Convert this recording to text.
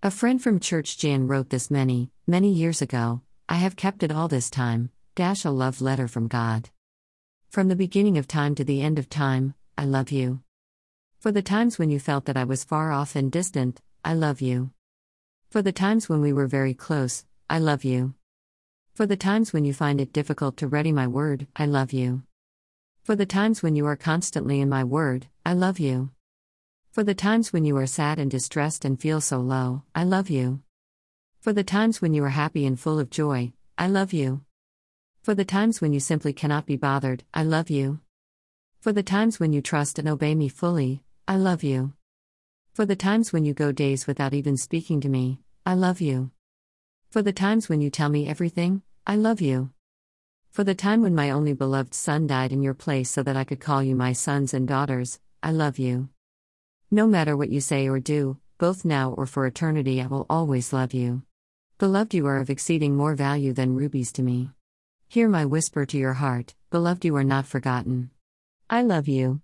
A friend from church Jan wrote this many, many years ago. I have kept it all this time. Dash a love letter from God. From the beginning of time to the end of time, I love you. For the times when you felt that I was far off and distant, I love you. For the times when we were very close, I love you. For the times when you find it difficult to ready my word, I love you. For the times when you are constantly in my word, I love you. For the times when you are sad and distressed and feel so low, I love you. For the times when you are happy and full of joy, I love you. For the times when you simply cannot be bothered, I love you. For the times when you trust and obey me fully, I love you. For the times when you go days without even speaking to me, I love you. For the times when you tell me everything, I love you. For the time when my only beloved son died in your place so that I could call you my sons and daughters, I love you. No matter what you say or do, both now or for eternity, I will always love you. Beloved, you are of exceeding more value than rubies to me. Hear my whisper to your heart, beloved, you are not forgotten. I love you.